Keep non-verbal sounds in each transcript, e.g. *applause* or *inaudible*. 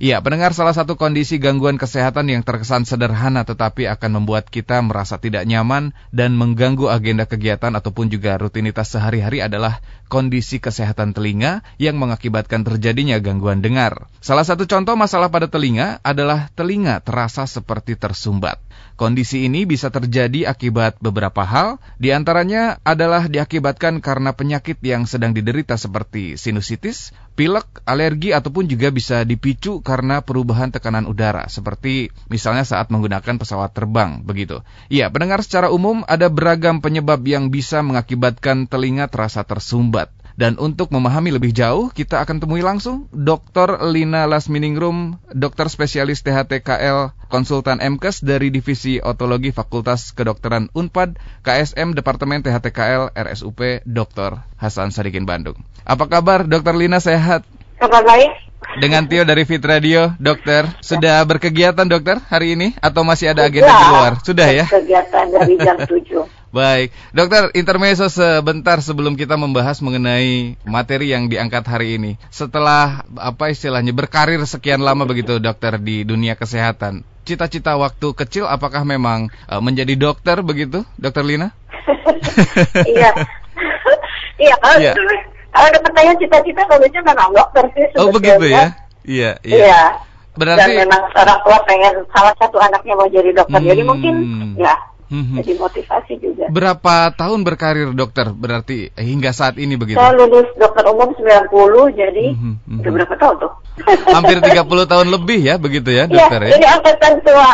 Ya, pendengar salah satu kondisi gangguan kesehatan yang terkesan sederhana tetapi akan membuat kita merasa tidak nyaman dan mengganggu agenda kegiatan ataupun juga rutinitas sehari-hari adalah kondisi kesehatan telinga yang mengakibatkan terjadinya gangguan dengar. Salah satu contoh masalah pada telinga adalah telinga terasa seperti tersumbat. Kondisi ini bisa terjadi akibat beberapa hal, di antaranya adalah diakibatkan karena penyakit yang sedang diderita seperti sinusitis, pilek, alergi, ataupun juga bisa dipicu karena perubahan tekanan udara, seperti misalnya saat menggunakan pesawat terbang, begitu. Ya, pendengar secara umum ada beragam penyebab yang bisa mengakibatkan telinga terasa tersumbat. Dan untuk memahami lebih jauh, kita akan temui langsung Dr. Lina Lasminingrum, dokter spesialis THTKL, konsultan MKes dari Divisi Otologi Fakultas Kedokteran UNPAD, KSM Departemen THTKL, RSUP, Dr. Hasan Sadikin Bandung. Apa kabar, Dr. Lina sehat? Kabar baik. Dengan Tio dari Fit Radio, dokter. Sudah berkegiatan dokter hari ini atau masih ada agenda di luar? Sudah ya? Kegiatan dari jam 7. Baik, dokter intermezzo sebentar sebelum kita membahas mengenai materi yang diangkat hari ini. Setelah apa istilahnya berkarir sekian lama begitu dokter di dunia kesehatan, cita-cita waktu kecil apakah memang uh, menjadi dokter begitu, dokter Lina? *laughs* iya, *laughs* iya kalau iya. kalau ada pertanyaan cita-cita bagusnya memang dokter sih. Oh begitu ya? Iya, iya. Iya. Berarti dan memang orang tua pengen salah satu anaknya mau jadi dokter, hmm. jadi mungkin ya Hmm. Jadi motivasi juga. Berapa tahun berkarir dokter berarti hingga saat ini begitu? Saya lulus dokter umum 90 jadi hmm. Hmm. udah berapa tahun tuh? *laughs* Hampir 30 tahun lebih ya begitu ya iya, dokter ya? Ini angkatan tua.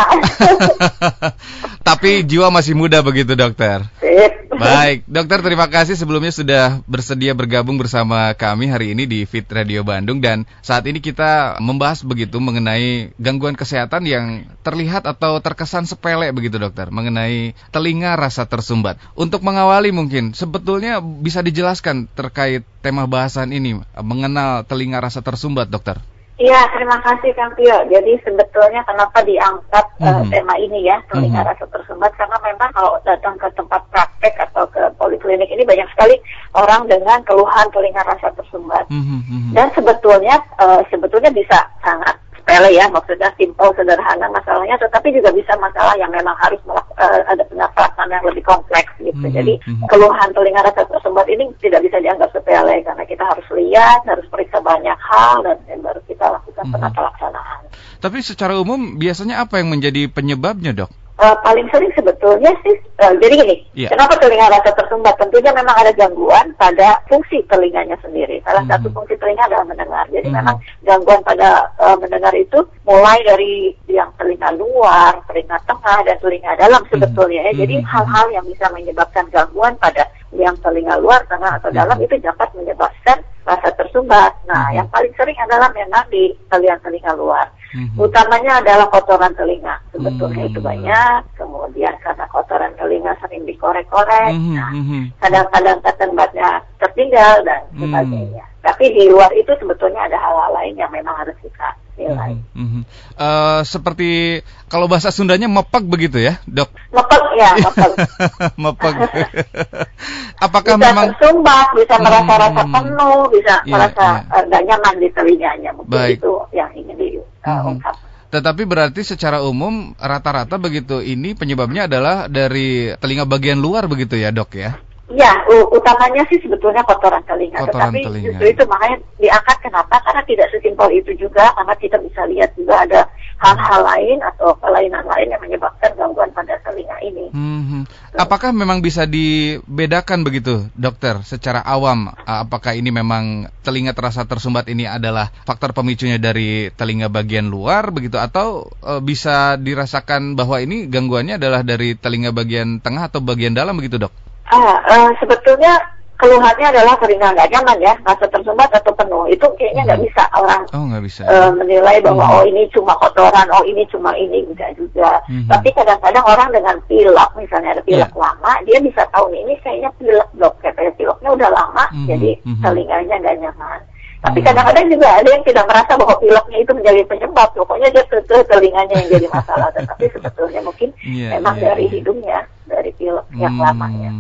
*laughs* Tapi jiwa masih muda begitu dokter. Sip. Baik, dokter terima kasih sebelumnya sudah bersedia bergabung bersama kami hari ini di Fit Radio Bandung dan saat ini kita membahas begitu mengenai gangguan kesehatan yang terlihat atau terkesan sepele begitu dokter mengenai telinga rasa tersumbat. Untuk mengawali mungkin sebetulnya bisa dijelaskan terkait tema bahasan ini mengenal telinga rasa tersumbat dokter. Iya, terima kasih Kang Tio. Jadi sebetulnya kenapa diangkat mm -hmm. uh, tema ini ya, telinga mm -hmm. rasa tersumbat karena memang kalau datang ke tempat praktek atau ke poliklinik ini banyak sekali orang dengan keluhan telinga rasa tersumbat. Mm -hmm. Dan sebetulnya uh, sebetulnya bisa sangat sepele ya, maksudnya simpel sederhana masalahnya, tetapi juga bisa masalah yang memang harus uh, ada pelaksanaan yang lebih kompleks gitu. Mm -hmm. Jadi keluhan telinga rasa tersumbat ini tidak bisa dianggap sepele karena kita harus lihat, harus periksa banyak hal dan, dan baru kita lakukan mm -hmm. penata laksanaan. Tapi secara umum biasanya apa yang menjadi penyebabnya dok? Uh, paling sering sebetulnya sih, uh, jadi gini, yeah. kenapa telinga rasa tersumbat? Tentunya memang ada gangguan pada fungsi telinganya sendiri. Salah mm -hmm. satu fungsi telinga adalah mendengar. Jadi mm -hmm. memang gangguan pada uh, mendengar itu mulai dari yang telinga luar, telinga tengah, dan telinga dalam mhm. sebetulnya. Ya. Jadi mhm. hal-hal mm -hmm. yang bisa menyebabkan gangguan pada yang telinga luar, tengah, atau dalam mm -hmm. itu dapat menyebabkan rasa tersumbat. Nah, mm -hmm. yang paling sering adalah memang di telinga-telinga luar. Mm-hmm. Utamanya adalah kotoran telinga. Sebetulnya mm-hmm. itu banyak. Kemudian karena kotoran telinga sering dikorek-korek. Mm-hmm. Nah, mm-hmm. kadang-kadang ketembatnya tertinggal dan mm-hmm. sebagainya. Mm-hmm. Tapi di luar itu sebetulnya ada hal-hal lain yang memang harus kita nilai. Mm-hmm. Uh, seperti kalau bahasa Sundanya mepek begitu ya, dok? Mepek ya, *laughs* mepek. mepek. *laughs* Apakah bisa memang tersumbat, bisa merasa hmm, rasa penuh, bisa yeah, merasa yeah. Uh, nyaman di telinganya. Mungkin Baik. itu yang ingin di Hmm. Tetapi berarti secara umum rata-rata begitu ini penyebabnya adalah dari telinga bagian luar begitu ya dok ya? Ya, utamanya sih sebetulnya kotoran telinga. Kotoran Tetapi telinga. justru itu makanya diangkat kenapa? Karena tidak sesimpel itu juga, karena kita bisa lihat juga ada hal-hal lain atau kelainan lain yang menyebabkan gangguan pada telinga ini. Hmm, apakah memang bisa dibedakan begitu, dokter, secara awam? Apakah ini memang telinga terasa tersumbat ini adalah faktor pemicunya dari telinga bagian luar begitu, atau e, bisa dirasakan bahwa ini gangguannya adalah dari telinga bagian tengah atau bagian dalam begitu, dok? Ah, uh, sebetulnya keluhannya adalah keringat nggak nyaman ya, rasa tersumbat atau penuh. Itu kayaknya nggak hmm. bisa orang oh, gak bisa. Uh, menilai bahwa hmm. oh ini cuma kotoran, oh ini cuma ini enggak juga. Hmm. Tapi kadang-kadang orang dengan pilek, misalnya ada pilek yeah. lama, dia bisa tahu nih ini kayaknya pilek dok, kayak pileknya udah lama, hmm. jadi hmm. telinganya nggak nyaman. Tapi hmm. kadang-kadang juga ada yang tidak merasa bahwa pileknya itu menjadi penyebab. Pokoknya dia ke, telinganya yang jadi masalah. *laughs* Tapi sebetulnya mungkin yeah, memang yeah, dari yeah. hidungnya, dari pilek hmm, yang lamanya.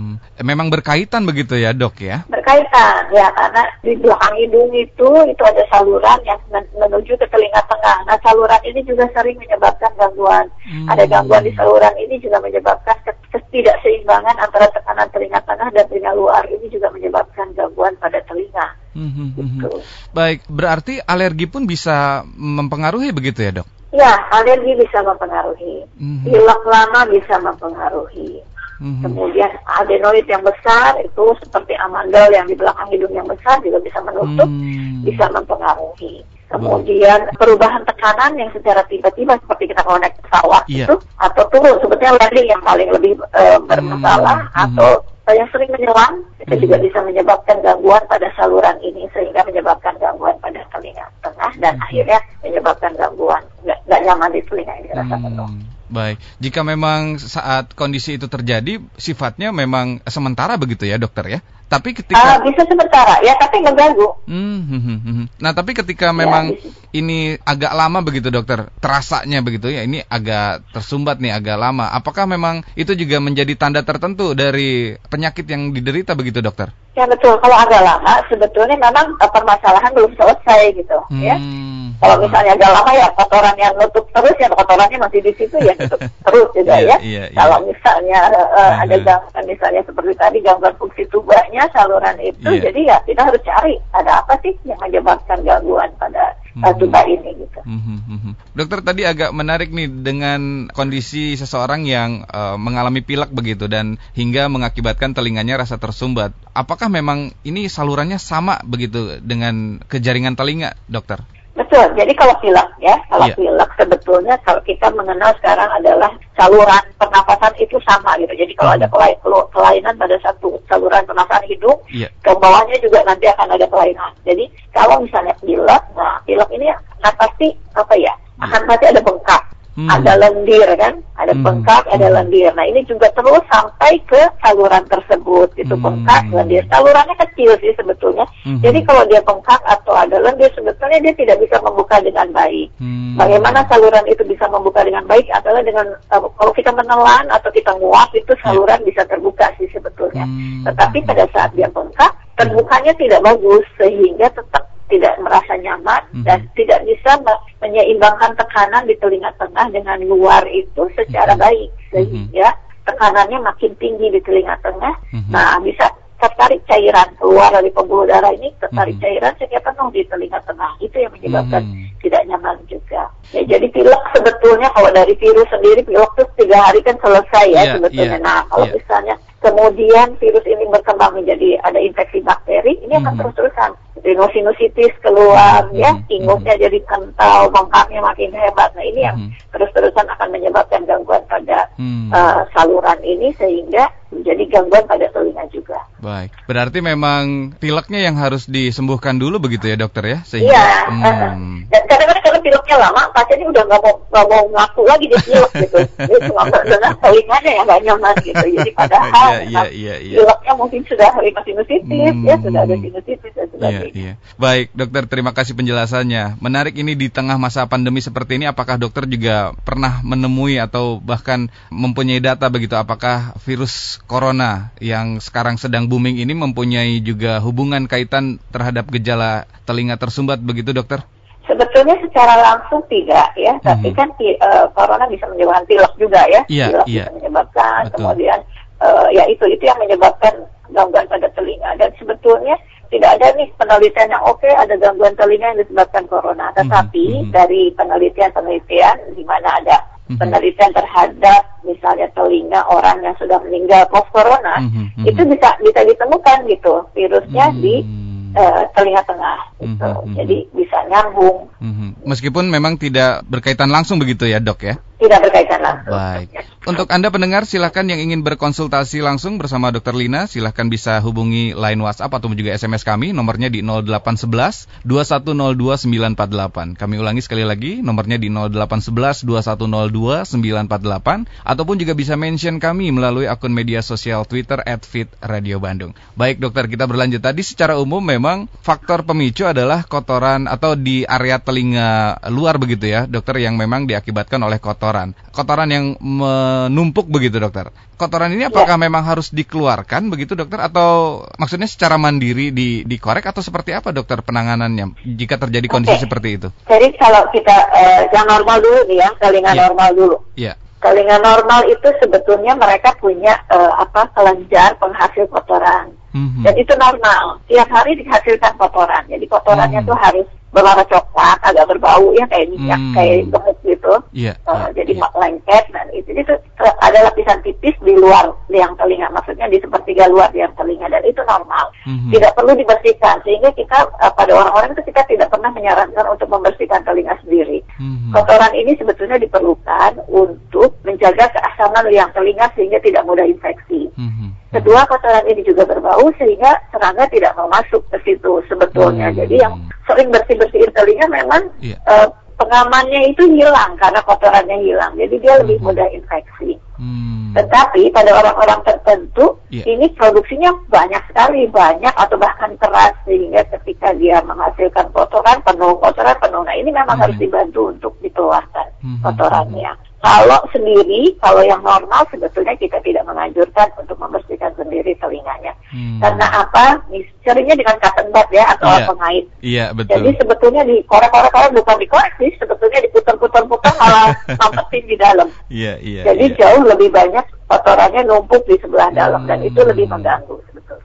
Memang berkaitan begitu ya dok ya? Berkaitan ya karena di belakang hidung itu itu ada saluran yang menuju ke telinga tengah. Nah saluran ini juga sering menyebabkan gangguan. Hmm. Ada gangguan di saluran ini juga menyebabkan ketidakseimbangan antara tekanan telinga tengah dan telinga luar. Ini juga menyebabkan gangguan pada telinga. Hmm, hmm, hmm, gitu. Baik, berarti alergi pun bisa mempengaruhi begitu ya dok? Ya, alergi bisa mempengaruhi. Mm-hmm. Pilek lama bisa mempengaruhi. Mm-hmm. Kemudian adenoid yang besar itu seperti amandel yang di belakang hidung yang besar juga bisa menutup, mm-hmm. bisa mempengaruhi. Kemudian perubahan tekanan yang secara tiba-tiba seperti kita kalau naik pesawat yeah. itu atau turun sebetulnya landing yang paling lebih uh, bermasalah mm-hmm. atau yang sering menyelam itu mm-hmm. juga bisa menyebabkan gangguan pada saluran ini sehingga menyebabkan gangguan pada telinga tengah dan mm-hmm. akhirnya menyebabkan gangguan nggak nyaman di telinga ini rasa hmm, penuh. Baik, jika memang saat kondisi itu terjadi, sifatnya memang sementara begitu ya dokter ya? Tapi ketika uh, bisa sementara ya, tapi mengganggu. Hmm, hmm, hmm, hmm. Nah, tapi ketika ya, memang ya, ini agak lama begitu dokter, terasanya begitu ya, ini agak tersumbat nih, agak lama. Apakah memang itu juga menjadi tanda tertentu dari penyakit yang diderita begitu dokter? Ya betul, kalau agak lama sebetulnya memang uh, permasalahan belum selesai gitu ya. hmm. ya. Kalau misalnya agak lama ya kotoran yang nutup terus ya kotorannya masih di situ ya nutup *laughs* terus juga yeah, ya. Yeah, yeah. Kalau misalnya uh, ada gangguan misalnya seperti tadi gangguan fungsi tubuhnya saluran itu, yeah. jadi ya kita harus cari ada apa sih yang menyebabkan gangguan pada uh, tuba ini gitu. Mm -hmm. Dokter tadi agak menarik nih dengan kondisi seseorang yang uh, mengalami pilek begitu dan hingga mengakibatkan telinganya rasa tersumbat. Apakah memang ini salurannya sama begitu dengan kejaringan telinga, dokter? Betul. Jadi kalau pilek ya, kalau yeah. pilek sebetulnya kalau kita mengenal sekarang adalah saluran pernafasan itu sama gitu. Jadi kalau hmm. ada kelainan pada satu saluran pernafasan hidung, yeah. ke bawahnya juga nanti akan ada kelainan. Jadi kalau misalnya pilek, nah pilek ini nah pasti apa ya? Akan pasti ada bengkak hmm. ada lendir kan, ada hmm. bengkak, ada hmm. lendir. Nah ini juga terus sampai ke saluran tersebut, itu hmm. bengkak, lendir. Salurannya kecil sih sebetulnya. Hmm. Jadi kalau dia bengkak atau ada lendir, sebetulnya dia tidak bisa membuka dengan baik. Hmm. Bagaimana saluran itu bisa membuka dengan baik adalah dengan uh, kalau kita menelan atau kita nguap itu ya. saluran yeah. bisa terbuka sih sebetulnya. Hmm. Tetapi pada saat dia bengkak, terbukanya tidak bagus sehingga tetap tidak merasa nyaman mm -hmm. dan tidak bisa menyeimbangkan tekanan di telinga tengah dengan luar itu secara mm -hmm. baik sehingga mm -hmm. tekanannya makin tinggi di telinga tengah. Mm -hmm. Nah, bisa tertarik cairan keluar dari pembuluh darah ini tertarik mm -hmm. cairan sehingga penuh di telinga tengah. Itu yang menyebabkan mm -hmm. tidak nyaman juga. Ya, jadi pilek sebetulnya kalau dari virus sendiri pilek itu tiga hari kan selesai ya yeah, sebetulnya. Yeah, nah, kalau yeah. misalnya kemudian virus ini berkembang menjadi ada infeksi bakteri, ini akan mm -hmm. terus-terusan sinusitis keluar mm-hmm. ya, ingusnya mm-hmm. jadi kental, bengkaknya makin hebat. Nah ini yang mm-hmm. terus-terusan akan menyebabkan gangguan pada mm-hmm. uh, saluran ini sehingga menjadi gangguan pada telinga juga. Baik, berarti memang pileknya yang harus disembuhkan dulu begitu ya dokter ya? Sehingga, iya. Hmm. *laughs* Kalau pileknya lama, pasiennya udah nggak mau nggak mau ngaku lagi dia pilek gitu. Dia cuma dengan telinganya yang nggak nyaman gitu. Jadi padahal yeah, yeah, yeah, yeah. pileknya mungkin sudah sinusitis, hmm. ya sudah ada sinusitis dan sebagainya. Yeah, yeah. Baik, dokter terima kasih penjelasannya. Menarik ini di tengah masa pandemi seperti ini, apakah dokter juga pernah menemui atau bahkan mempunyai data begitu? Apakah virus corona yang sekarang sedang booming ini mempunyai juga hubungan kaitan terhadap gejala telinga tersumbat begitu dokter? Sebetulnya secara langsung tidak ya, mm -hmm. tapi kan uh, corona bisa menyebabkan pilek juga ya, yeah, pilek yeah. bisa menyebabkan, Betul. kemudian uh, ya itu itu yang menyebabkan gangguan pada telinga dan sebetulnya tidak ada nih penelitian yang oke okay, ada gangguan telinga yang disebabkan corona, mhm, tetapi mm -hmm. dari penelitian-penelitian di mana ada mm-hmm. penelitian terhadap misalnya telinga orang yang sudah meninggal post corona mm-hmm. itu bisa bisa ditemukan gitu virusnya mm-hmm. di uh, telinga tengah gitu. Mm-hmm. Jadi bisa nyambung. Mm-hmm. Meskipun memang tidak berkaitan langsung begitu ya, Dok ya? Tidak berkaitan langsung. Baik. Untuk Anda pendengar silahkan yang ingin berkonsultasi langsung bersama Dr. Lina silahkan bisa hubungi line WhatsApp atau juga SMS kami nomornya di 0811 2102 948. Kami ulangi sekali lagi nomornya di 0811 2102 948 ataupun juga bisa mention kami melalui akun media sosial Twitter @fitradio_bandung. Baik dokter kita berlanjut tadi secara umum memang faktor pemicu adalah kotoran atau di area telinga luar begitu ya dokter yang memang diakibatkan oleh kotoran kotoran. Kotoran yang menumpuk begitu dokter. Kotoran ini apakah ya. memang harus dikeluarkan begitu dokter atau maksudnya secara mandiri di dikorek atau seperti apa dokter penanganannya jika terjadi kondisi okay. seperti itu? Jadi kalau kita uh, yang normal dulu nih ya, telinga ya. normal dulu. Iya. Telinga normal itu sebetulnya mereka punya uh, apa kelenjar penghasil kotoran. Mm-hmm. Dan itu normal. Tiap hari dihasilkan kotoran. Jadi kotorannya mm-hmm. tuh harus berwarna coklat, agak berbau ya kayak minyak, hmm. kayak gemuk gitu. Yeah, uh, yeah, jadi yeah. lengket dan itu itu ada lapisan tipis di luar liang telinga, maksudnya di sepertiga luar liang telinga dan itu normal. Hmm. Tidak perlu dibersihkan sehingga kita uh, pada orang-orang itu kita tidak pernah menyarankan untuk membersihkan telinga sendiri. Hmm. Kotoran ini sebetulnya diperlukan untuk menjaga keasaman liang telinga sehingga tidak mudah infeksi. Hmm. Kedua, kotoran ini juga berbau sehingga serangga tidak mau masuk ke situ sebetulnya. Hmm. Jadi yang sering bersih-bersihin telinga memang yeah. Iya. uh, pengamannya itu hilang karena kotorannya hilang. Jadi dia lebih hmm. mudah infeksi. Hmm. Tetapi pada orang-orang tertentu yeah. ini produksinya banyak sekali, banyak atau bahkan keras sehingga ketika dia menghasilkan kotoran penuh, kotoran penuh. Nah ini memang hmm. harus dibantu untuk dikeluarkan hmm. kotorannya. Kalau sendiri, kalau yang normal sebetulnya kita tidak menganjurkan untuk membersihkan sendiri telinganya. Hmm. Karena apa? Seringnya dengan cotton bud ya atau iya. pengait. Iya, betul. Jadi sebetulnya dikorek-korek-korek bukan dikorek sih, sebetulnya diputar-putar-putar malah *laughs* mampetin di dalam. Iya, iya. Jadi iya. jauh lebih banyak kotorannya numpuk di sebelah dalam hmm. dan itu lebih mengganggu.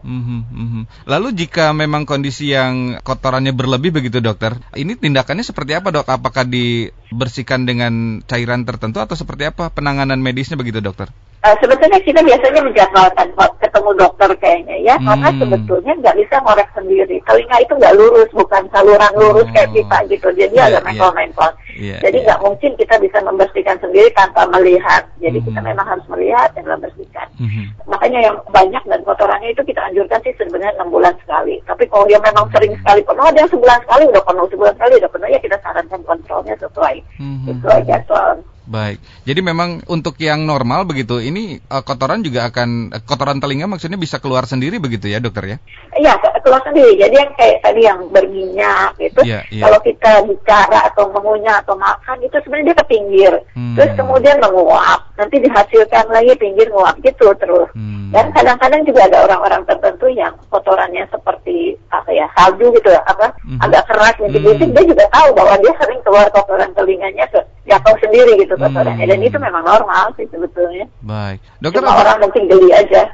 Mm -hmm, Lalu jika memang kondisi yang kotorannya berlebih begitu dokter, ini tindakannya seperti apa dok? Apakah dibersihkan dengan cairan tertentu atau seperti apa penanganan medisnya begitu dokter? Uh, sebetulnya kita biasanya menjadwalkan ketemu dokter kayaknya ya, hmm. karena sebetulnya nggak bisa ngorek sendiri. Telinga itu nggak lurus, bukan saluran lurus oh. kayak pipa gitu. Jadi yeah, agak mengkol-mengkol. Yeah. Jadi iya. nggak yeah. mungkin kita bisa membersihkan sendiri tanpa melihat. Jadi hmm. kita memang harus melihat dan membersihkan. Hmm. Makanya yang banyak dan kotorannya itu kita anjurkan sih sebenarnya enam bulan sekali. Tapi kalau yang memang sering sekali penuh, ada yang sebulan sekali udah penuh, sebulan sekali udah penuh ya kita sarankan kontrolnya sesuai hmm. sesuai jadwal. Baik. Jadi memang untuk yang normal begitu, ini uh, kotoran juga akan uh, kotoran telinga maksudnya bisa keluar sendiri begitu ya, dokter ya? Iya, keluar sendiri. Jadi yang kayak tadi yang berminyak itu, yeah, yeah. kalau kita bicara atau mengunyah atau makan itu sebenarnya dia ke pinggir, hmm. terus kemudian menguap, nanti dihasilkan lagi pinggir nguap gitu terus. Hmm. Dan kadang-kadang juga ada orang-orang tertentu yang kotorannya seperti apa ya salju gitu, apa hmm. agak keras, bintik-bintik, hmm. dia juga tahu bahwa dia sering keluar kotoran telinganya ke jatuh sendiri gitu kotorannya hmm. dan itu memang normal sih sebetulnya. Baik, dokter Cuma apa... orang mungkin geli aja. *laughs*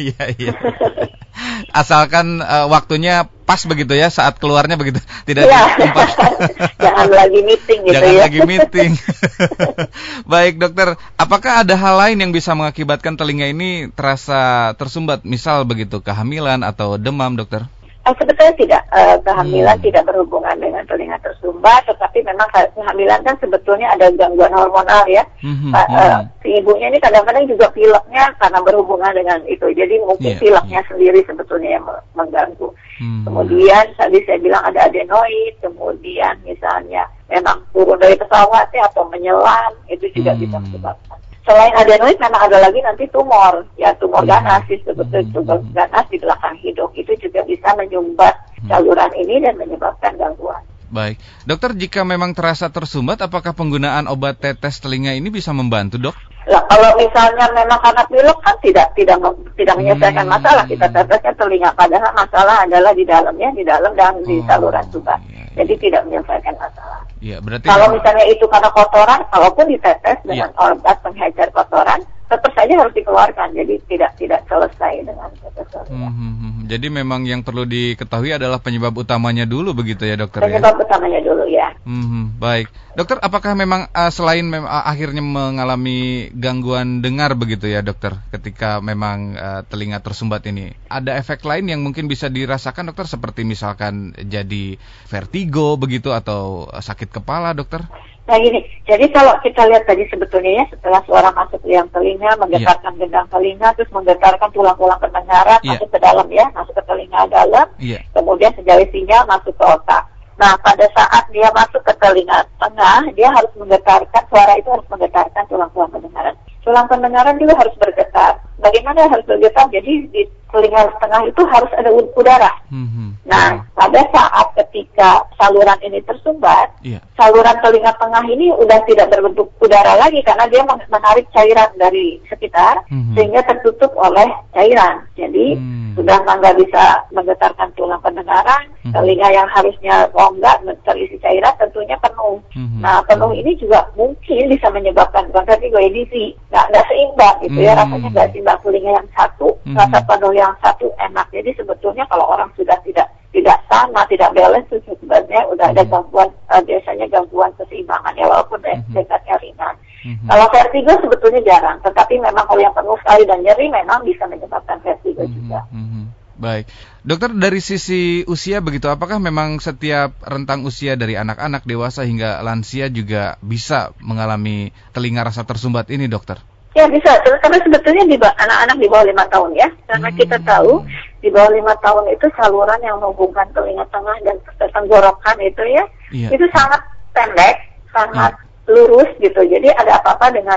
Iya iya. Asalkan uh, waktunya pas begitu ya saat keluarnya begitu tidak ya. tempat. *laughs* Jangan lagi meeting gitu Jangan ya. lagi meeting. *laughs* Baik dokter, apakah ada hal lain yang bisa mengakibatkan telinga ini terasa tersumbat, misal begitu kehamilan atau demam dokter? Eh, sebetulnya tidak uh, kehamilan hmm. tidak berhubungan dengan telinga tersumbat, tetapi memang kehamilan kan sebetulnya ada gangguan hormonal ya. Hmm. Uh, uh, si ibunya ini kadang-kadang juga pileknya karena berhubungan dengan itu, jadi mungkin yeah. pileknya yeah. sendiri sebetulnya yang mengganggu. Hmm. Kemudian tadi saya bilang ada adenoid, kemudian misalnya memang turun dari pesawat ya atau menyelam itu juga hmm. bisa menyebabkan selain adenoid memang ada lagi nanti tumor ya tumor hmm. ganas sebetulnya hmm. tumor ganas di belakang hidung itu juga bisa menyumbat hmm. saluran ini dan menyebabkan gangguan. Baik, dokter jika memang terasa tersumbat, apakah penggunaan obat tetes telinga ini bisa membantu dok? Nah, kalau misalnya memang karena pilek kan tidak tidak tidak menyelesaikan hmm. masalah kita tetesnya telinga, padahal masalah adalah di dalamnya, di dalam dan di oh, saluran juga. Iya, iya. Jadi tidak menyelesaikan masalah. Ya, berarti kalau misalnya itu karena kotoran, kalaupun ditetes dengan ya. obat penghajar kotoran, tetap saja harus dikeluarkan. Jadi tidak tidak selesai dengan tetesan. Hmm, hmm, hmm. Jadi memang yang perlu diketahui adalah penyebab utamanya dulu begitu ya dokter penyebab ya? utamanya dulu ya. Hmm, hmm, baik, dokter. Apakah memang uh, selain mem uh, akhirnya mengalami gangguan dengar begitu ya dokter, ketika memang uh, telinga tersumbat ini, ada efek lain yang mungkin bisa dirasakan dokter seperti misalkan jadi vertigo begitu atau sakit kepala, dokter? Nah gini, jadi kalau kita lihat tadi sebetulnya ya setelah suara masuk liang telinga, menggetarkan yeah. gendang telinga, terus menggetarkan tulang-tulang pendengaran yeah. masuk ke dalam ya, masuk ke telinga dalam, yeah. kemudian sejauh sinyal masuk ke otak. Nah pada saat dia masuk ke telinga tengah, dia harus menggetarkan, suara itu harus menggetarkan tulang-tulang pendengaran. Tulang pendengaran juga harus bergetar. Bagaimana harus bergetar? Jadi di telinga tengah itu harus ada udara. Hmm. Nah, pada saat ketika saluran ini tersumbat, yeah. saluran telinga tengah ini udah tidak berbentuk udara lagi karena dia menarik cairan dari sekitar hmm. sehingga tertutup oleh cairan. Jadi hmm. sudah nggak bisa menggetarkan tulang pendengaran, hmm. telinga yang harusnya rongga terisi cairan tentunya penuh. Hmm. Nah, penuh ini juga mungkin bisa menyebabkan gue dizzy, nggak nggak seimbang gitu ya hmm. rasanya nggak seimbang telinga yang satu hmm. rasa penuh yang satu enak. Jadi sebetulnya kalau orang sudah tidak tidak sama, tidak balance itu sebenarnya udah ada hmm. gangguan uh, biasanya gangguan keseimbangan ya walaupun mm-hmm. dekatnya ringan. Mm-hmm. Kalau vertigo sebetulnya jarang, tetapi memang kalau yang penuh sekali dan nyeri memang bisa menyebabkan vertigo mm-hmm. juga. Mm-hmm. Baik, dokter dari sisi usia begitu, apakah memang setiap rentang usia dari anak-anak dewasa hingga lansia juga bisa mengalami telinga rasa tersumbat ini, dokter? Ya bisa, karena sebetulnya di anak-anak di bawah lima tahun ya, karena hmm. kita tahu di bawah lima tahun itu saluran yang menghubungkan telinga tengah dan tenggorokan itu ya, yeah. itu sangat pendek, sangat yeah. lurus gitu. Jadi ada apa-apa dengan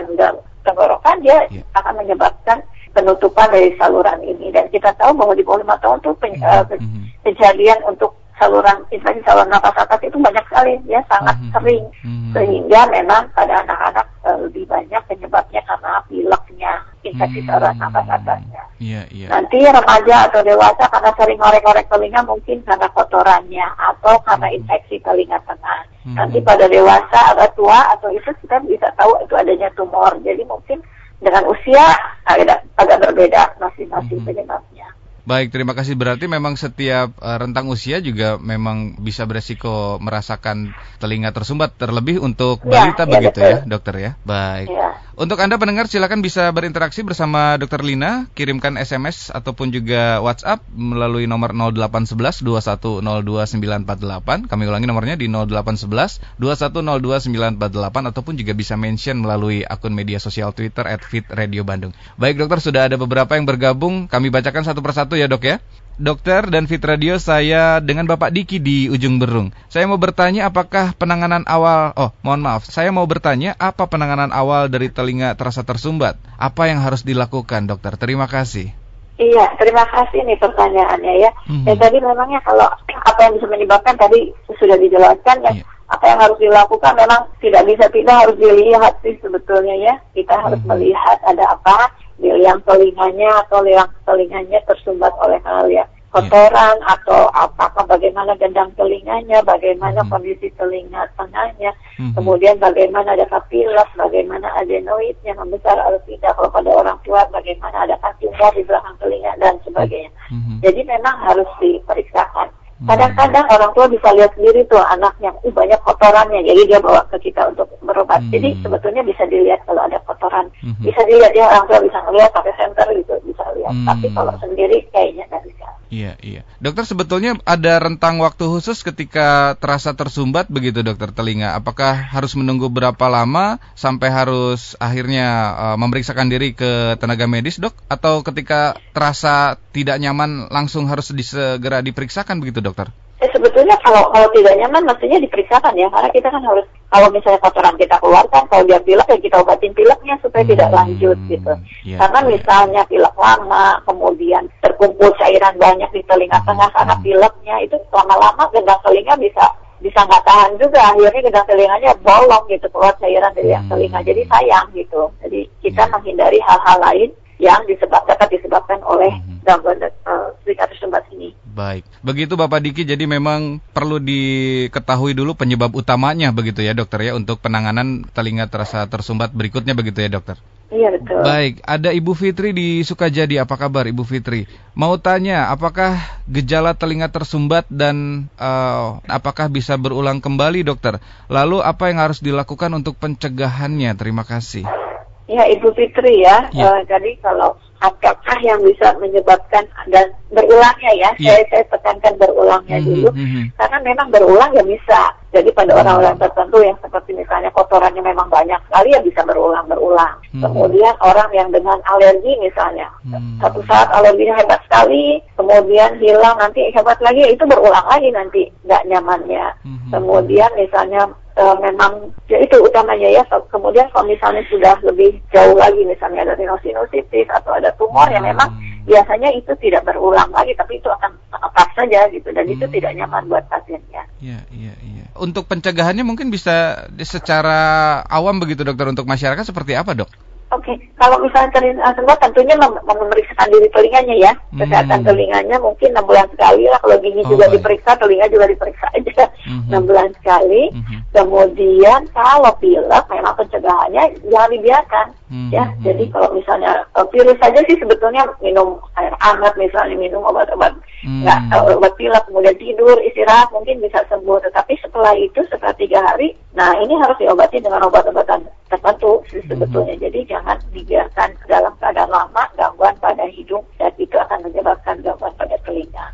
tenggorokan dia yeah. akan menyebabkan penutupan dari saluran ini. Dan kita tahu bahwa di bawah lima tahun tuh pen, uh, kejadian untuk saluran infeksi saluran nafas atas itu banyak sekali ya sangat mm -hmm. sering sehingga memang pada anak-anak uh, lebih banyak penyebabnya karena pileknya infeksi saluran nafas atasnya. Yeah, yeah. Nanti remaja atau dewasa karena sering ngorek-ngorek telinga mungkin karena kotorannya atau karena infeksi telinga tengah. Nanti pada dewasa atau tua atau itu kita bisa tahu itu adanya tumor. Jadi mungkin dengan usia agak agak berbeda masing-masing mm -hmm. penyebabnya. Baik, terima kasih. Berarti memang setiap uh, rentang usia juga memang bisa beresiko merasakan telinga tersumbat terlebih untuk ya, balita ya, begitu betul. ya, dokter ya. Baik. Ya. Untuk Anda pendengar silakan bisa berinteraksi bersama Dokter Lina, kirimkan SMS ataupun juga WhatsApp melalui nomor 0811 2102948. Kami ulangi nomornya di 0811 2102948 ataupun juga bisa mention melalui akun media sosial Twitter @fitradiobandung. Baik dokter, sudah ada beberapa yang bergabung, kami bacakan satu persatu ya dok ya. Dokter dan Fit Radio saya dengan Bapak Diki di ujung Berung. Saya mau bertanya apakah penanganan awal Oh, mohon maaf. Saya mau bertanya apa penanganan awal dari telinga terasa tersumbat? Apa yang harus dilakukan, Dokter? Terima kasih. Iya, terima kasih nih pertanyaannya ya. Hmm. Ya tadi memangnya kalau apa yang bisa menyebabkan tadi sudah dijelaskan ya. Iya. Apa yang harus dilakukan memang tidak bisa tidak harus dilihat sih sebetulnya ya. Kita harus hmm. melihat ada apa yang telinganya atau yang telinganya tersumbat oleh hal yang kotoran yeah. atau apakah bagaimana gendang telinganya, bagaimana mm-hmm. kondisi telinga tengahnya, mm-hmm. kemudian bagaimana ada kapilak, bagaimana adenoidnya membesar atau tidak, kalau pada orang tua bagaimana ada tumor di belakang telinga dan sebagainya. Mm-hmm. Jadi memang harus diperiksakan. Kadang-kadang orang tua bisa lihat sendiri tuh anaknya, uh, banyak kotorannya, jadi dia bawa ke kita untuk berobat. Hmm. Jadi sebetulnya bisa dilihat kalau ada kotoran, hmm. bisa dilihat ya orang tua bisa ngeliat pakai senter gitu bisa lihat. Hmm. Tapi kalau sendiri kayaknya nggak bisa. Iya, iya. Dokter sebetulnya ada rentang waktu khusus ketika terasa tersumbat begitu dokter telinga. Apakah harus menunggu berapa lama sampai harus akhirnya uh, memeriksakan diri ke tenaga medis, Dok? Atau ketika terasa tidak nyaman langsung harus disegera diperiksakan begitu, Dokter? Eh, sebetulnya kalau kalau tidak nyaman mestinya diperiksakan ya karena kita kan harus kalau misalnya kotoran kita keluarkan kalau dia pilek ya kita obatin pileknya supaya hmm, tidak lanjut gitu yeah, karena yeah. misalnya pilek lama kemudian terkumpul cairan banyak di telinga hmm, tengah karena hmm. pileknya itu lama-lama gendang telinga bisa bisa nggak tahan juga akhirnya gendang telinganya bolong gitu keluar cairan dari yang telinga jadi sayang gitu jadi kita yeah. menghindari hal-hal lain yang disebab, dapat disebabkan oleh gangguan uh, tersumbat ini. Baik, begitu Bapak Diki. Jadi memang perlu diketahui dulu penyebab utamanya begitu ya dokter ya untuk penanganan telinga terasa tersumbat berikutnya begitu ya dokter. Iya betul. Baik, ada Ibu Fitri di Sukajadi. Apa kabar Ibu Fitri? Mau tanya, apakah gejala telinga tersumbat dan uh, apakah bisa berulang kembali dokter? Lalu apa yang harus dilakukan untuk pencegahannya? Terima kasih. Ya, Ibu Fitri ya. ya. Uh, jadi kalau apakah yang bisa menyebabkan dan berulangnya ya, ya. saya saya tekankan berulangnya mm -hmm, dulu, mm -hmm. karena memang berulang ya bisa. Jadi pada orang-orang tertentu yang seperti misalnya kotorannya memang banyak sekali ya bisa berulang berulang. Hmm. Kemudian orang yang dengan alergi misalnya, hmm. satu saat alerginya hebat sekali, kemudian hilang nanti hebat lagi itu berulang lagi nanti nggak nyamannya. Hmm. Kemudian misalnya uh, memang ya itu utamanya ya. Kemudian kalau misalnya sudah lebih jauh lagi misalnya ada rhinosinusitis atau ada tumor hmm. ya memang biasanya itu tidak berulang lagi, tapi itu akan apa saja gitu dan hmm. itu tidak nyaman buat pasiennya. Iya, iya, iya. Untuk pencegahannya mungkin bisa secara awam begitu dokter untuk masyarakat seperti apa dok? Oke, okay. kalau misalnya telinga semua tentunya mem memeriksakan diri telinganya ya. Hmm. Kesehatan telinganya mungkin enam bulan sekali lah. Kalau gigi oh, juga baik. diperiksa, telinga juga diperiksa aja hmm. enam bulan sekali. Hmm. Kemudian kalau pilek, memang pencegahannya jangan dibiarkan. Hmm. Ya, hmm. jadi kalau misalnya uh, virus saja sih sebetulnya minum air hangat, misalnya minum obat-obat hmm. nggak uh, obat pilek, kemudian tidur, istirahat mungkin bisa sembuh. Tetapi setelah itu, setelah tiga hari, nah ini harus diobati dengan obat-obatan tertentu sih sebetulnya. Jadi jangan dibiarkan dalam keadaan lama gangguan pada hidung dan itu akan menyebabkan gangguan pada telinga.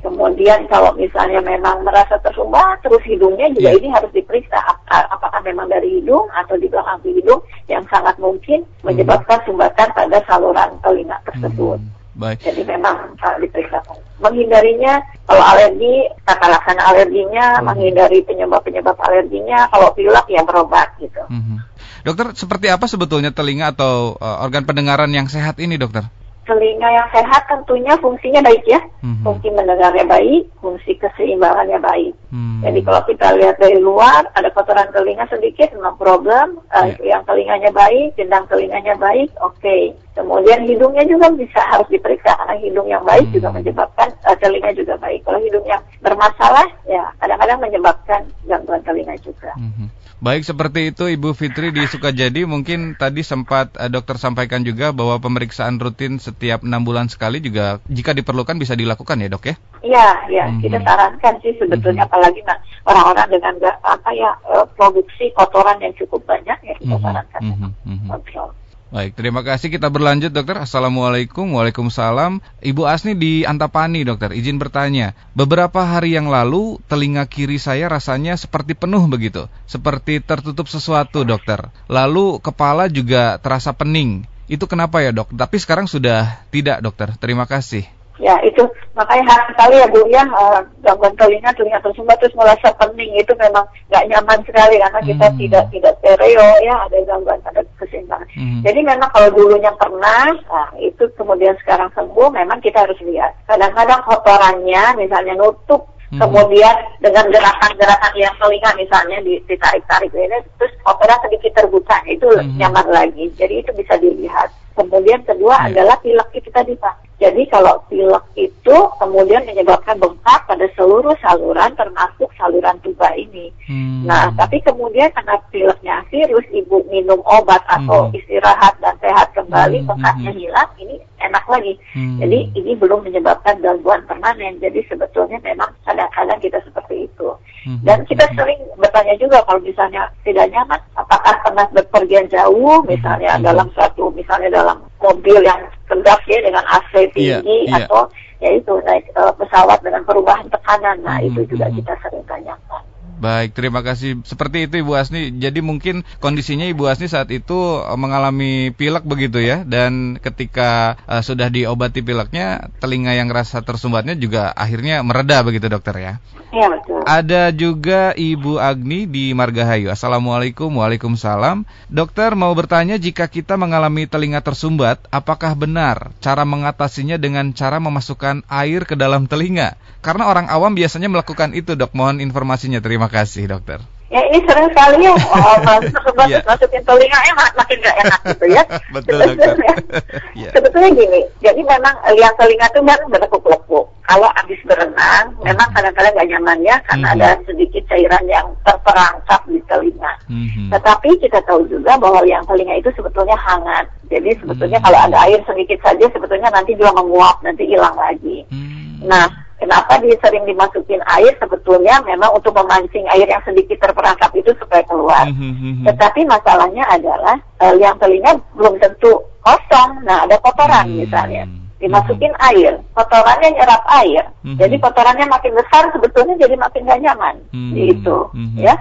Kemudian kalau misalnya memang merasa tersumbat terus hidungnya juga yeah. ini harus diperiksa apakah memang dari hidung atau di belakang hidung yang sangat mungkin menyebabkan sumbatan pada saluran telinga tersebut. Baik. Jadi memang uh, diperiksa. Menghindarinya kalau alergi, tata laksana alerginya, hmm. menghindari penyebab-penyebab alerginya. Kalau pilek ya berobat gitu. Hmm. Dokter, seperti apa sebetulnya telinga atau uh, organ pendengaran yang sehat ini, dokter? Telinga yang sehat tentunya fungsinya baik ya, hmm. fungsi mendengarnya baik, fungsi keseimbangannya baik. Hmm. Jadi kalau kita lihat dari luar, ada kotoran telinga sedikit, no problem. Uh, yeah. Yang telinganya baik, jendang telinganya baik, oke. Okay. Kemudian hidungnya juga bisa harus diperiksa karena hidung yang baik hmm. juga menyebabkan uh, telinga juga baik. Kalau hidung yang bermasalah, ya kadang-kadang menyebabkan gangguan telinga juga. Hmm. Baik seperti itu Ibu Fitri di Sukajadi mungkin tadi sempat uh, dokter sampaikan juga bahwa pemeriksaan rutin setiap enam bulan sekali juga jika diperlukan bisa dilakukan ya dok ya? Iya, iya. Mm -hmm. Kita sarankan sih sebetulnya mm -hmm. apalagi orang-orang dengan apa ya uh, produksi kotoran yang cukup banyak ya kita mm -hmm. sarankan mm -hmm. kontrol. Baik, terima kasih. Kita berlanjut, dokter. Assalamualaikum, waalaikumsalam. Ibu Asni di Antapani, dokter. Izin bertanya. Beberapa hari yang lalu, telinga kiri saya rasanya seperti penuh begitu, seperti tertutup sesuatu, dokter. Lalu kepala juga terasa pening. Itu kenapa ya, dok? Tapi sekarang sudah tidak, dokter. Terima kasih. Ya itu makanya khas sekali ya Bu ya uh, gangguan telinga telinga tersumbat terus merasa pening itu memang nggak nyaman sekali karena kita hmm. tidak tidak stereo ya ada gangguan pada keseimbangan. Hmm. Jadi memang kalau dulunya pernah nah, itu kemudian sekarang sembuh memang kita harus lihat. Kadang-kadang kotorannya misalnya nutup Hmm. Kemudian dengan gerakan-gerakan yang telinga misalnya ditarik-tarik ini, terus kotoran sedikit terbuka itu hmm. nyaman lagi. Jadi itu bisa dilihat. Kemudian kedua yeah. adalah pilek itu tadi Pak. Jadi kalau pilek itu kemudian menyebabkan bengkak pada seluruh saluran termasuk saluran tuba ini. Hmm. Nah, tapi kemudian karena pileknya virus, ibu minum obat atau hmm. istirahat dan sehat kembali, hmm. bengkaknya hmm. hilang, ini enak lagi. Hmm. Jadi ini belum menyebabkan gangguan permanen. Jadi sebetulnya memang kadang-kadang kita seperti itu. Hmm. Dan kita hmm. sering bertanya juga kalau misalnya tidak nyaman, apakah pernah berpergian jauh, misalnya hmm. dalam satu, misalnya dalam mobil yang kendap ya dengan AC tinggi yeah, yeah. atau ya itu naik uh, pesawat dengan perubahan tekanan. Nah, hmm, itu juga hmm. kita sering tanyakan. Baik, terima kasih. Seperti itu Ibu Asni. Jadi mungkin kondisinya Ibu Asni saat itu eh, mengalami pilek begitu ya. Dan ketika uh, sudah diobati pileknya, telinga yang rasa tersumbatnya juga akhirnya mereda begitu dokter ya. Iya betul. Ada juga Ibu Agni di Margahayu. Assalamualaikum, waalaikumsalam. Dokter mau bertanya jika kita mengalami telinga tersumbat, apakah benar cara mengatasinya dengan cara memasukkan air ke dalam telinga? Karena orang awam biasanya melakukan itu dok. Mohon informasinya. Terima kasih dokter. Ya ini sering sekali ya *laughs* oh, masuk yeah. masukin telinga eh makin gak enak gitu ya. *laughs* Betul sebetulnya, *laughs* yeah. sebetulnya gini, jadi memang liang telinga itu kan berlekuk-lekuk. Kalau habis berenang, memang kadang-kadang gak nyaman ya karena mm -hmm. ada sedikit cairan yang terperangkap di telinga. Mm -hmm. Tetapi kita tahu juga bahwa liang telinga itu sebetulnya hangat. Jadi sebetulnya mm -hmm. kalau ada air sedikit saja sebetulnya nanti juga menguap, nanti hilang lagi. -hmm. Nah Kenapa dia sering dimasukin air sebetulnya memang untuk memancing air yang sedikit terperangkap itu supaya keluar. Mm -hmm. Tetapi masalahnya adalah uh, yang telinga belum tentu kosong. Nah ada kotoran mm -hmm. misalnya dimasukin mm -hmm. air, kotorannya nyerap air, mm -hmm. jadi kotorannya makin besar sebetulnya jadi makin gak nyaman, mm -hmm. gitu, mm -hmm. ya.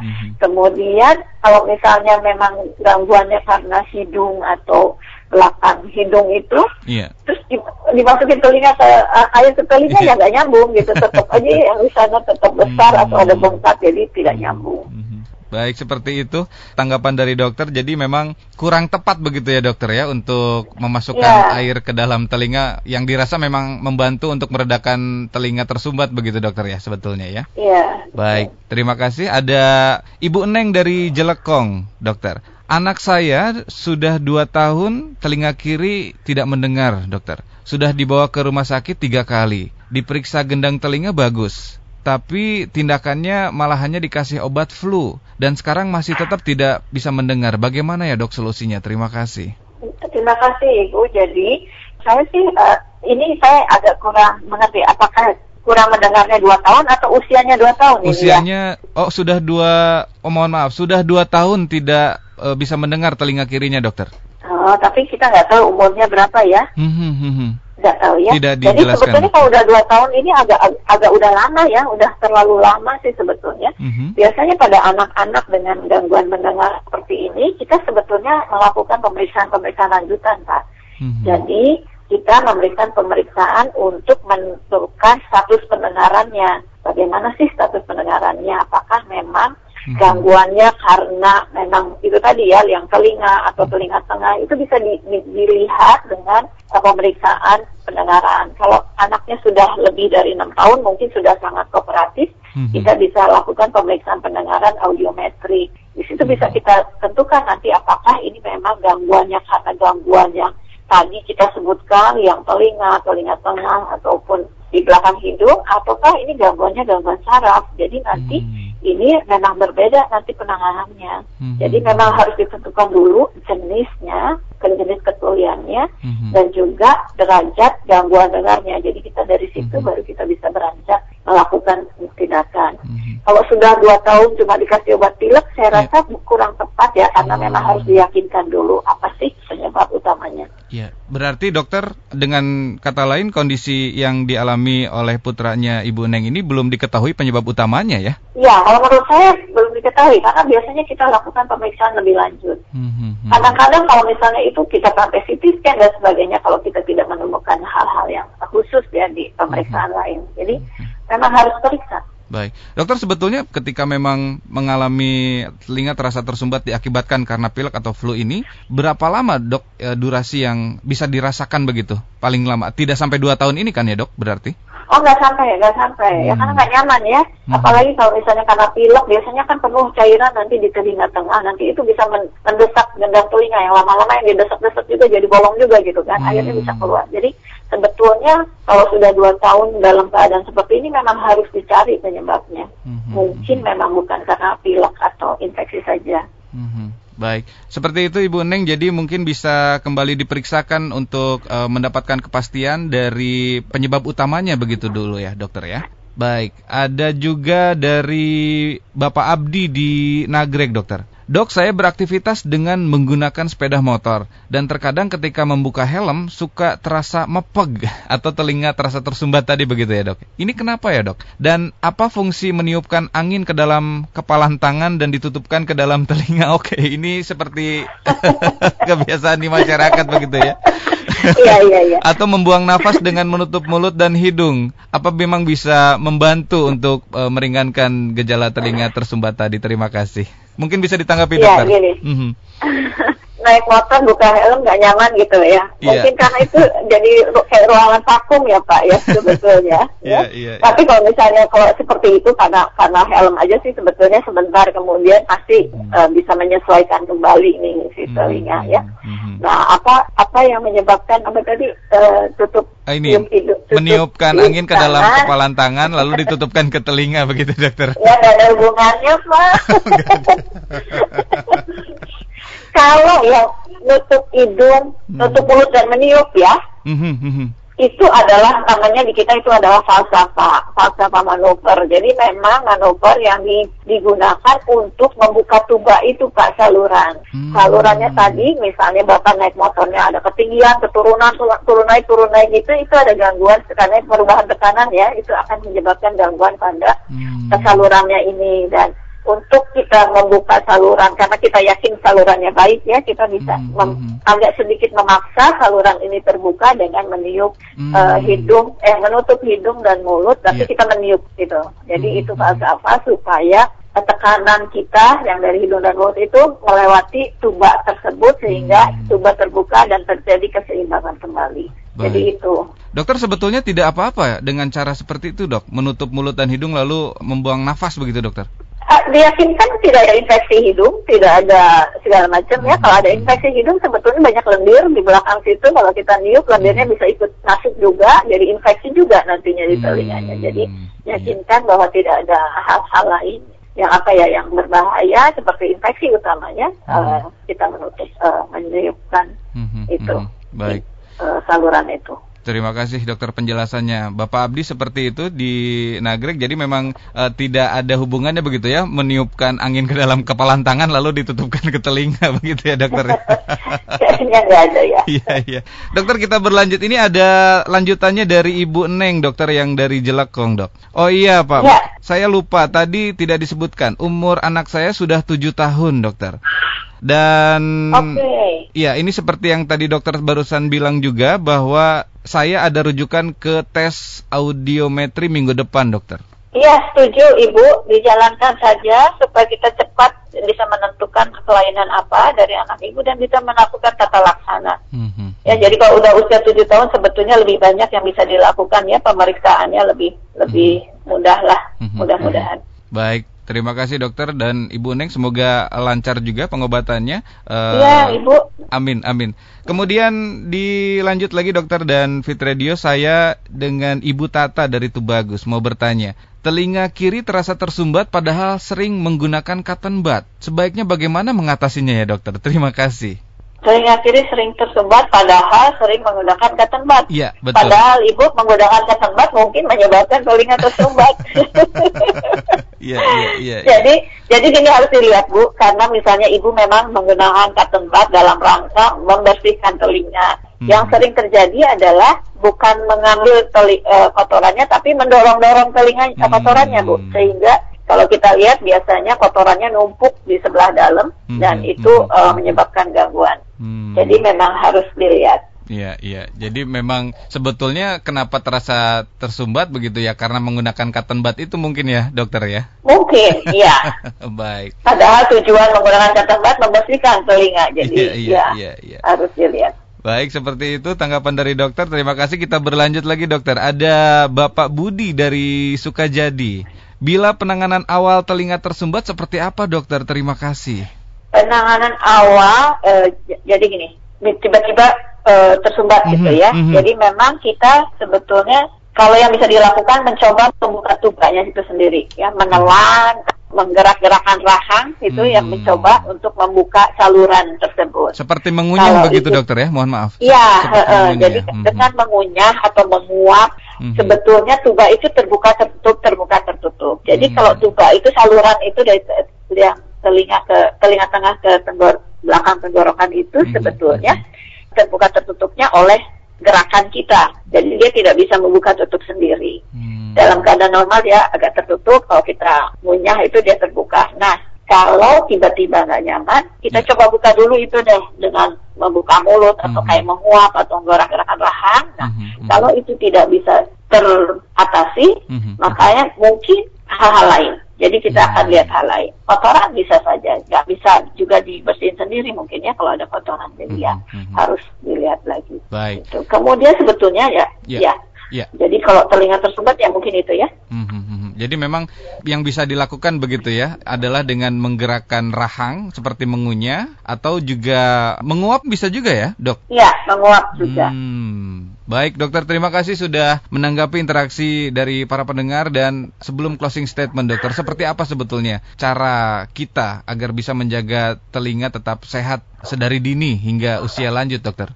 Kemudian kalau misalnya memang gangguannya karena hidung atau belakang hidung itu, yeah. terus dimasukin telinga ke uh, air ke telinga ya nggak nyambung gitu, tetap *laughs* aja yang di sana tetap besar -hmm. atau ada bengkak jadi tidak nyambung. Mm -hmm. baik seperti itu tanggapan dari dokter. Jadi memang kurang tepat begitu ya dokter ya untuk memasukkan ya. air ke dalam telinga yang dirasa memang membantu untuk meredakan telinga tersumbat begitu dokter ya sebetulnya ya. Iya. Baik, terima kasih. Ada Ibu Neng dari Jelekong, dokter. Anak saya sudah dua tahun telinga kiri tidak mendengar, dokter. Sudah dibawa ke rumah sakit tiga kali. Diperiksa gendang telinga bagus tapi tindakannya malah hanya dikasih obat flu dan sekarang masih tetap tidak bisa mendengar. Bagaimana ya dok solusinya? Terima kasih. Terima kasih Ibu. Jadi saya sih uh, ini saya agak kurang mengerti apakah kurang mendengarnya dua tahun atau usianya dua tahun? Usianya ini, ya? oh sudah dua oh mohon maaf sudah dua tahun tidak uh, bisa mendengar telinga kirinya dokter. Oh tapi kita nggak tahu umurnya berapa ya? Hmm, hmm, hmm. hmm nggak tahu ya. Tidak Jadi sebetulnya kalau udah dua tahun ini agak agak udah lama ya, udah terlalu lama sih sebetulnya. Mm-hmm. Biasanya pada anak-anak dengan gangguan mendengar seperti ini, kita sebetulnya melakukan pemeriksaan-pemeriksaan lanjutan, Pak. Mm-hmm. Jadi kita memberikan pemeriksaan untuk menentukan status pendengarannya. Bagaimana sih status pendengarannya? Apakah memang Hmm. gangguannya karena memang itu tadi ya yang telinga atau hmm. telinga tengah itu bisa di, di, dilihat dengan uh, pemeriksaan pendengaran. Kalau anaknya sudah lebih dari enam tahun mungkin sudah sangat kooperatif, hmm. kita bisa lakukan pemeriksaan pendengaran audiometrik. Di situ bisa kita tentukan nanti apakah ini memang gangguannya karena gangguan yang tadi kita sebutkan yang telinga, telinga tengah ataupun di belakang hidung ataukah ini gangguannya gangguan saraf. Jadi nanti hmm ini memang berbeda nanti penanganannya. Mm-hmm. Jadi memang harus ditentukan dulu jenisnya, jenis ketuliannya, mm-hmm. dan juga derajat gangguan dengarnya. Jadi kita dari situ mm-hmm. baru kita bisa beranjak melakukan tindakan. Mm-hmm. Kalau sudah dua tahun cuma dikasih obat pilek, saya yeah. rasa kurang tepat ya, karena oh. memang harus diyakinkan dulu apa sih penyebab utamanya. Ya, berarti dokter dengan kata lain kondisi yang dialami oleh putranya Ibu Neng ini belum diketahui penyebab utamanya ya? Ya, kalau menurut saya belum diketahui karena biasanya kita lakukan pemeriksaan lebih lanjut. Hmm, hmm, hmm. Kadang-kadang kalau misalnya itu kita sampai CT scan dan sebagainya kalau kita tidak menemukan hal-hal yang khusus ya di pemeriksaan lain. Jadi memang harus periksa. Baik, dokter sebetulnya ketika memang mengalami telinga terasa tersumbat diakibatkan karena pilek atau flu ini, berapa lama dok e, durasi yang bisa dirasakan begitu? Paling lama, tidak sampai dua tahun ini kan ya dok berarti? Oh nggak sampai, nggak sampai. Hmm. Ya karena nggak nyaman ya. Hmm. Apalagi kalau misalnya karena pilek, biasanya kan penuh cairan nanti di telinga tengah. Nanti itu bisa mendesak gendang telinga yang lama-lama yang didesak-desak juga jadi bolong juga gitu kan. Hmm. Akhirnya bisa keluar. Jadi sebetulnya kalau sudah dua tahun dalam keadaan seperti ini memang harus dicari penyebabnya. Hmm. Mungkin memang bukan karena pilek atau infeksi saja. Hmm. Baik, seperti itu Ibu Neng. Jadi mungkin bisa kembali diperiksakan untuk uh, mendapatkan kepastian dari penyebab utamanya begitu dulu ya, dokter ya. Baik, ada juga dari Bapak Abdi di Nagreg, dokter. Dok, saya beraktivitas dengan menggunakan sepeda motor dan terkadang ketika membuka helm suka terasa mepeg atau telinga terasa tersumbat tadi begitu ya, Dok. Ini kenapa ya, Dok? Dan apa fungsi meniupkan angin ke dalam kepalan tangan dan ditutupkan ke dalam telinga? *laughs* Oke, ini seperti *laughs* kebiasaan di masyarakat begitu ya. Iya, iya, iya. Atau membuang nafas dengan menutup mulut dan hidung. Apa memang bisa membantu untuk uh, meringankan gejala telinga tersumbat tadi? Terima kasih. Mungkin bisa ditanggapi ya, dokter. Gini. Mm -hmm. *laughs* naik motor buka helm nggak nyaman gitu ya. Yeah. Mungkin karena itu jadi kayak ruangan vakum ya Pak ya sebetulnya. yeah, *laughs* ya. Yeah, Tapi kalau misalnya kalau seperti itu karena karena helm aja sih sebetulnya sebentar kemudian pasti mm. uh, bisa menyesuaikan kembali nih si hmm, telinga mm. ya. Mm. Nah apa apa yang menyebabkan apa tadi uh, tutup ah, ini hidup, tutup meniupkan angin ke dalam kepalan tangan lalu ditutupkan ke telinga begitu dokter? Ya nggak ada hubungannya Pak. *laughs* *laughs* kalau yang nutup hidung, hmm. nutup mulut dan meniup ya, hmm, hmm, itu adalah namanya di kita itu adalah falsafah, falsafah manuver. Jadi memang manuver yang digunakan untuk membuka tuba itu pak saluran. Hmm. Salurannya tadi misalnya bapak naik motornya ada ketinggian, keturunan, turun naik, turun naik itu itu ada gangguan karena perubahan tekanan ya itu akan menyebabkan gangguan pada hmm. salurannya ini dan untuk kita membuka saluran karena kita yakin salurannya baik ya kita bisa mm -hmm. agak sedikit memaksa saluran ini terbuka dengan meniup mm -hmm. uh, hidung eh menutup hidung dan mulut tapi yeah. kita meniup gitu jadi mm -hmm. itu bahasa apa supaya tekanan kita yang dari hidung dan mulut itu melewati tuba tersebut sehingga hmm. tuba terbuka dan terjadi keseimbangan kembali. Baik. Jadi itu. Dokter sebetulnya tidak apa-apa dengan cara seperti itu dok, menutup mulut dan hidung lalu membuang nafas begitu dokter? Diyakinkan tidak ada infeksi hidung, tidak ada segala macam ya. Kalau ada infeksi hidung sebetulnya banyak lendir di belakang situ. Kalau kita niup lendirnya bisa ikut masuk juga, jadi infeksi juga nantinya di telinganya. Hmm, jadi iya. yakinkan bahwa tidak ada hal-hal lain yang apa ya yang berbahaya seperti infeksi utamanya uh, kita menutup uh, meniupkan hmm, itu Baik. uh, saluran itu. Terima kasih dokter penjelasannya. Bapak Abdi seperti itu di Nagrek, jadi memang e, tidak ada hubungannya begitu ya, meniupkan angin ke dalam kepalan tangan lalu ditutupkan ke telinga *laughs* begitu ya dokter? *laughs* Kayaknya nggak ada ya. *laughs* Iya iya. Dokter kita berlanjut ini ada lanjutannya dari Ibu Neng dokter yang dari Jelekong dok. Oh iya Pak, ya. saya lupa tadi tidak disebutkan umur anak saya sudah tujuh tahun dokter. Dan okay. ya ini seperti yang tadi dokter barusan bilang juga bahwa saya ada rujukan ke tes audiometri minggu depan dokter. Iya setuju Ibu, dijalankan saja supaya kita cepat bisa menentukan kelainan apa dari anak Ibu dan bisa melakukan tata laksana. Mm -hmm. Ya jadi kalau udah usia tujuh tahun sebetulnya lebih banyak yang bisa dilakukan ya pemeriksaannya lebih lebih mm -hmm. mudah lah, mm -hmm. mudah-mudahan. Baik, Terima kasih dokter dan Ibu Neng semoga lancar juga pengobatannya. Uh, iya Ibu. Amin amin. Kemudian dilanjut lagi dokter dan Fit Radio saya dengan Ibu Tata dari Tubagus mau bertanya. Telinga kiri terasa tersumbat padahal sering menggunakan cotton bud. Sebaiknya bagaimana mengatasinya ya dokter? Terima kasih. Telinga kiri sering tersumbat padahal sering menggunakan cotton bud. Iya, betul. Padahal ibu menggunakan cotton bud mungkin menyebabkan telinga tersumbat. *laughs* Iya, iya, iya. Jadi, jadi gini harus dilihat Bu, karena misalnya ibu memang menggunakan cotton bud dalam rangka membersihkan telinga. Hmm. Yang sering terjadi adalah bukan mengambil teli, uh, kotorannya tapi mendorong-dorong telinga hmm. kotorannya Bu, sehingga kalau kita lihat biasanya kotorannya numpuk di sebelah dalam hmm, dan hmm, itu hmm. Uh, menyebabkan gangguan. Hmm. Jadi memang harus dilihat. Iya, iya. Jadi memang sebetulnya kenapa terasa tersumbat begitu ya? Karena menggunakan cotton bud itu mungkin ya, dokter ya? Mungkin, *laughs* iya. Baik. Padahal tujuan menggunakan cotton bud membersihkan telinga. Jadi iya, iya, ya, iya, iya. harus dilihat. Baik, seperti itu tanggapan dari dokter. Terima kasih. Kita berlanjut lagi, dokter. Ada Bapak Budi dari Sukajadi. Bila penanganan awal telinga tersumbat seperti apa dokter? Terima kasih. Penanganan awal, uh, jadi gini, tiba-tiba uh, tersumbat mm -hmm, gitu ya. Mm -hmm. Jadi memang kita sebetulnya kalau yang bisa dilakukan mencoba membuka tubanya itu sendiri, ya menelan, menggerak-gerakkan rahang itu hmm. yang mencoba untuk membuka saluran tersebut. Seperti mengunyah Kalau begitu itu, dokter ya, mohon maaf. Iya, uh, jadi hmm. dengan mengunyah atau menguap hmm. sebetulnya tuba itu terbuka tertutup terbuka tertutup. Jadi hmm. kalau tuba itu saluran itu dari yang telinga ke telinga tengah ke tenggor belakang tenggorokan itu hmm. sebetulnya hmm. terbuka tertutupnya oleh gerakan kita. Jadi dia tidak bisa membuka tutup sendiri. Hmm dalam keadaan normal dia agak tertutup kalau kita ngunyah itu dia terbuka nah kalau tiba-tiba nggak nyaman kita yeah. coba buka dulu itu deh dengan membuka mulut atau mm -hmm. kayak menguap atau menggerak-gerakkan rahang nah mm -hmm. kalau itu tidak bisa teratasi mm -hmm. makanya mungkin hal-hal lain jadi kita yeah. akan lihat hal lain. Kotoran bisa saja, nggak bisa juga dibersihin sendiri mungkin ya kalau ada kotoran. Jadi mm -hmm. ya harus dilihat lagi. Baik. Gitu. Kemudian sebetulnya ya, yeah. ya Ya. Jadi kalau telinga tersumbat ya mungkin itu ya. Hmm, hmm, hmm. Jadi memang yang bisa dilakukan begitu ya adalah dengan menggerakkan rahang seperti mengunyah atau juga menguap bisa juga ya, Dok? Iya, menguap juga. Hmm. Baik, dokter, terima kasih sudah menanggapi interaksi dari para pendengar dan sebelum closing statement, dokter, seperti apa sebetulnya cara kita agar bisa menjaga telinga tetap sehat sedari dini hingga usia lanjut, dokter?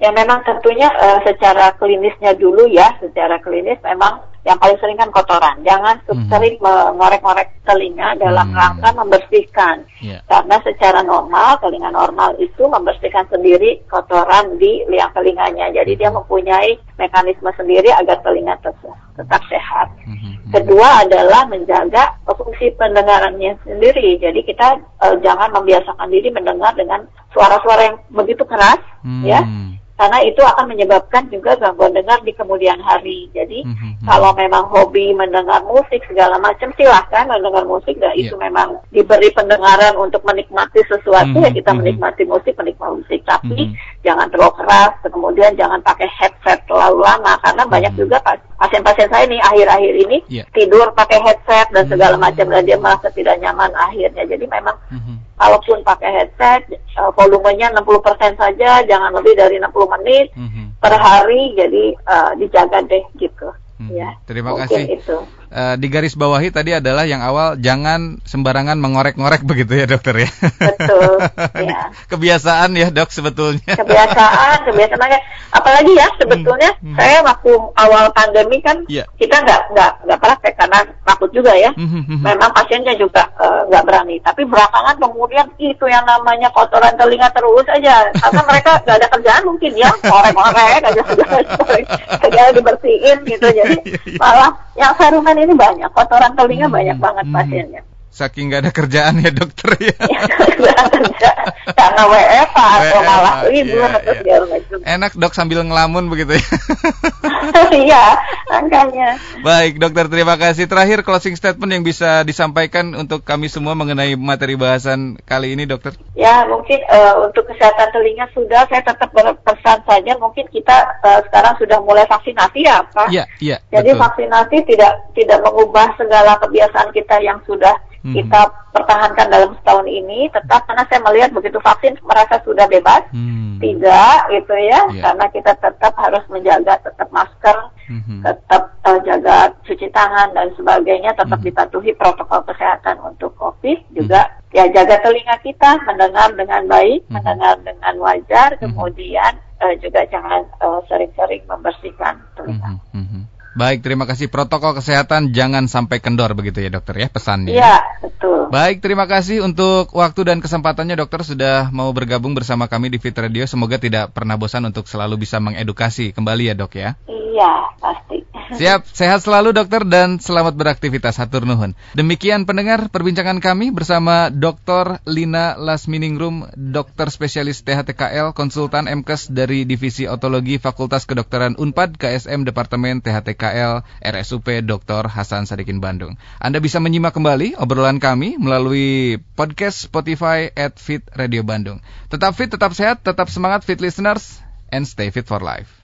Ya memang tentunya uh, secara klinisnya dulu ya, secara klinis memang yang paling sering kan kotoran. Jangan hmm. sering mengorek-ngorek telinga dalam hmm. rangka membersihkan. Yeah. Karena secara normal, telinga normal itu membersihkan sendiri kotoran di liang telinganya. Jadi hmm. dia mempunyai mekanisme sendiri agar telinga tetap sehat. Hmm. Kedua adalah menjaga fungsi pendengarannya sendiri. Jadi kita uh, jangan membiasakan diri mendengar dengan suara-suara yang begitu keras, hmm. ya karena itu akan menyebabkan juga gangguan dengar di kemudian hari. Jadi mm -hmm. kalau memang hobi mendengar musik segala macam silahkan mendengar musik, dan yeah. itu memang diberi pendengaran untuk menikmati sesuatu mm -hmm. ya kita mhm. menikmati musik menikmati musik, tapi mm -hmm. jangan terlalu keras, kemudian jangan pakai headset terlalu lama karena mm -hmm. banyak juga pasien-pasien saya nih akhir-akhir ini yeah. tidur pakai headset dan segala mhm. macam dan dia merasa tidak nyaman akhirnya. Jadi memang mm -hmm. Kalaupun pakai headset uh, volumenya 60% saja, jangan lebih dari 60 menit mm -hmm. per hari jadi uh, dijaga deh gitu. Hmm. Ya, Terima kasih. Itu. Uh, di garis bawahi tadi adalah yang awal jangan sembarangan mengorek-ngorek begitu ya dokter ya. Betul. ya. Kebiasaan ya dok sebetulnya. Kebiasaan, kebiasaan apalagi ya sebetulnya hmm. Hmm. saya waktu awal pandemi kan yeah. kita nggak nggak nggak praktek karena takut juga ya. Hmm. hmm, hmm. Memang pasiennya juga eh, nggak uh, berani. Tapi belakangan kemudian itu yang namanya kotoran telinga terus aja karena mereka nggak ada kerjaan mungkin ya ngorek-ngorek aja segala dibersihin gitu ya jadi iya, iya. malah yang saruman ini banyak kotoran telinga hmm, banyak banget hmm. pasiennya saking gak ada kerjaan ya dokter ya. Iya, *laughs* karena WFH atau malah libur iya, terus iya. macam. Enak dok sambil ngelamun begitu ya. *laughs* iya, angkanya. Baik dokter terima kasih. Terakhir closing statement yang bisa disampaikan untuk kami semua mengenai materi bahasan kali ini dokter. Ya mungkin uh, untuk kesehatan telinga sudah saya tetap berpesan saja mungkin kita uh, sekarang sudah mulai vaksinasi ya Pak. Iya, iya. Jadi betul. vaksinasi tidak tidak mengubah segala kebiasaan kita yang sudah hmm. kita pertahankan dalam setahun ini tetap karena saya melihat begitu vaksin merasa sudah bebas hmm. tidak gitu ya yeah. karena kita tetap harus menjaga tetap masker hmm. tetap uh, jaga cuci tangan dan sebagainya tetap hmm. dipatuhi protokol kesehatan untuk covid juga hmm. ya jaga telinga kita mendengar dengan baik hmm. mendengar dengan wajar hmm. kemudian uh, juga jangan eh, sering-sering uh, membersihkan telinga. Hmm. Hmm. Baik, terima kasih. Protokol kesehatan jangan sampai kendor begitu ya dokter ya pesannya. Iya, betul. Baik, terima kasih untuk waktu dan kesempatannya dokter sudah mau bergabung bersama kami di Fit Radio. Semoga tidak pernah bosan untuk selalu bisa mengedukasi kembali ya dok ya. Iya, pasti. *laughs* Siap, sehat selalu dokter dan selamat beraktivitas hatur nuhun. Demikian pendengar perbincangan kami bersama Dr. Lina Lasminingrum, dokter spesialis THTKL, konsultan MKes dari Divisi Otologi Fakultas Kedokteran Unpad KSM Departemen THTKL RSUP Dr. Hasan Sadikin Bandung. Anda bisa menyimak kembali obrolan kami melalui podcast Spotify at Fit Radio Bandung. Tetap fit, tetap sehat, tetap semangat fit listeners, and stay fit for life.